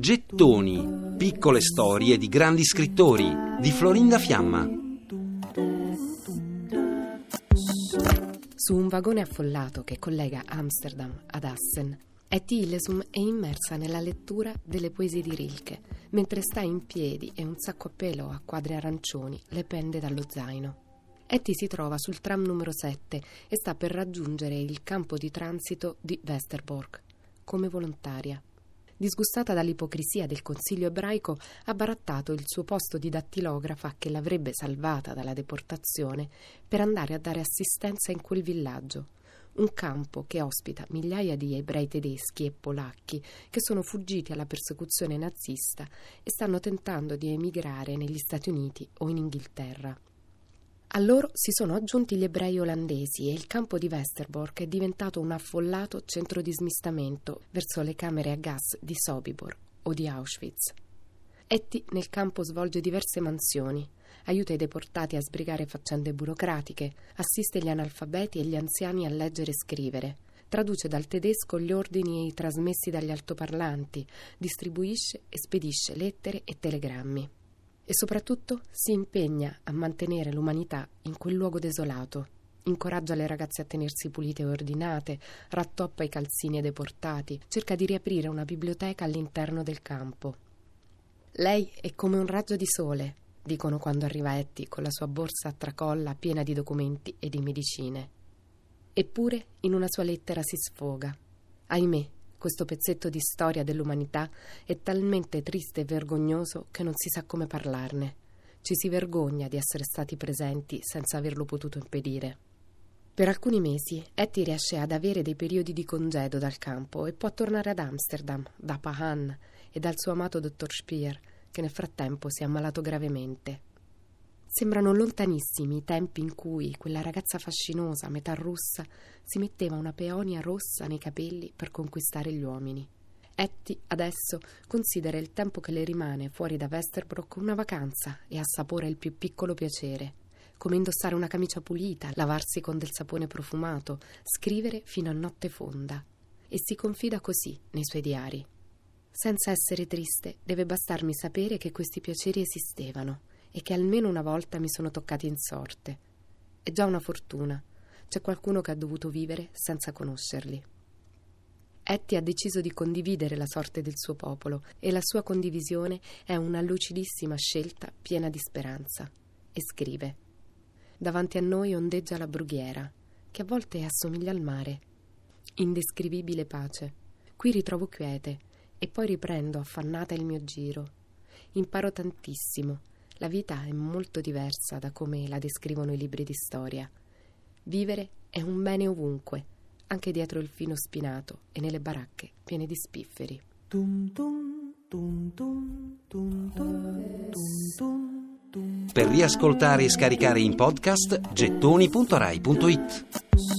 Gettoni, piccole storie di grandi scrittori di Florinda Fiamma. Su un vagone affollato che collega Amsterdam ad Assen, Etty Illesum è immersa nella lettura delle poesie di Rilke, mentre sta in piedi e un sacco a pelo a quadri arancioni le pende dallo zaino. Etty si trova sul tram numero 7 e sta per raggiungere il campo di transito di Westerbork come volontaria. Disgustata dall'ipocrisia del consiglio ebraico, ha barattato il suo posto di dattilografa che l'avrebbe salvata dalla deportazione per andare a dare assistenza in quel villaggio, un campo che ospita migliaia di ebrei tedeschi e polacchi che sono fuggiti alla persecuzione nazista e stanno tentando di emigrare negli Stati Uniti o in Inghilterra. A loro si sono aggiunti gli ebrei olandesi e il campo di Westerbork è diventato un affollato centro di smistamento verso le camere a gas di Sobibor o di Auschwitz. Etty nel campo svolge diverse mansioni, aiuta i deportati a sbrigare faccende burocratiche, assiste gli analfabeti e gli anziani a leggere e scrivere, traduce dal tedesco gli ordini trasmessi dagli altoparlanti, distribuisce e spedisce lettere e telegrammi e soprattutto si impegna a mantenere l'umanità in quel luogo desolato. Incoraggia le ragazze a tenersi pulite e ordinate, rattoppa i calzini ai deportati, cerca di riaprire una biblioteca all'interno del campo. Lei è come un raggio di sole, dicono quando arriva Etty con la sua borsa a tracolla piena di documenti e di medicine. Eppure in una sua lettera si sfoga. Ahimè, questo pezzetto di storia dell'umanità è talmente triste e vergognoso che non si sa come parlarne. Ci si vergogna di essere stati presenti senza averlo potuto impedire. Per alcuni mesi Etty riesce ad avere dei periodi di congedo dal campo e può tornare ad Amsterdam, da Pahan e dal suo amato dottor Speer, che nel frattempo si è ammalato gravemente. Sembrano lontanissimi i tempi in cui quella ragazza fascinosa, metà russa, si metteva una peonia rossa nei capelli per conquistare gli uomini. Etty adesso considera il tempo che le rimane fuori da Westerbrook una vacanza e assapora il più piccolo piacere, come indossare una camicia pulita, lavarsi con del sapone profumato, scrivere fino a notte fonda. E si confida così nei suoi diari. Senza essere triste, deve bastarmi sapere che questi piaceri esistevano e che almeno una volta mi sono toccati in sorte. È già una fortuna. C'è qualcuno che ha dovuto vivere senza conoscerli. Etty ha deciso di condividere la sorte del suo popolo e la sua condivisione è una lucidissima scelta piena di speranza. E scrive: Davanti a noi ondeggia la brughiera, che a volte assomiglia al mare. Indescrivibile pace. Qui ritrovo quiete e poi riprendo affannata il mio giro. Imparo tantissimo la vita è molto diversa da come la descrivono i libri di storia. Vivere è un bene ovunque, anche dietro il fino spinato e nelle baracche piene di spifferi. Per riascoltare e scaricare in podcast gettoni.rai.it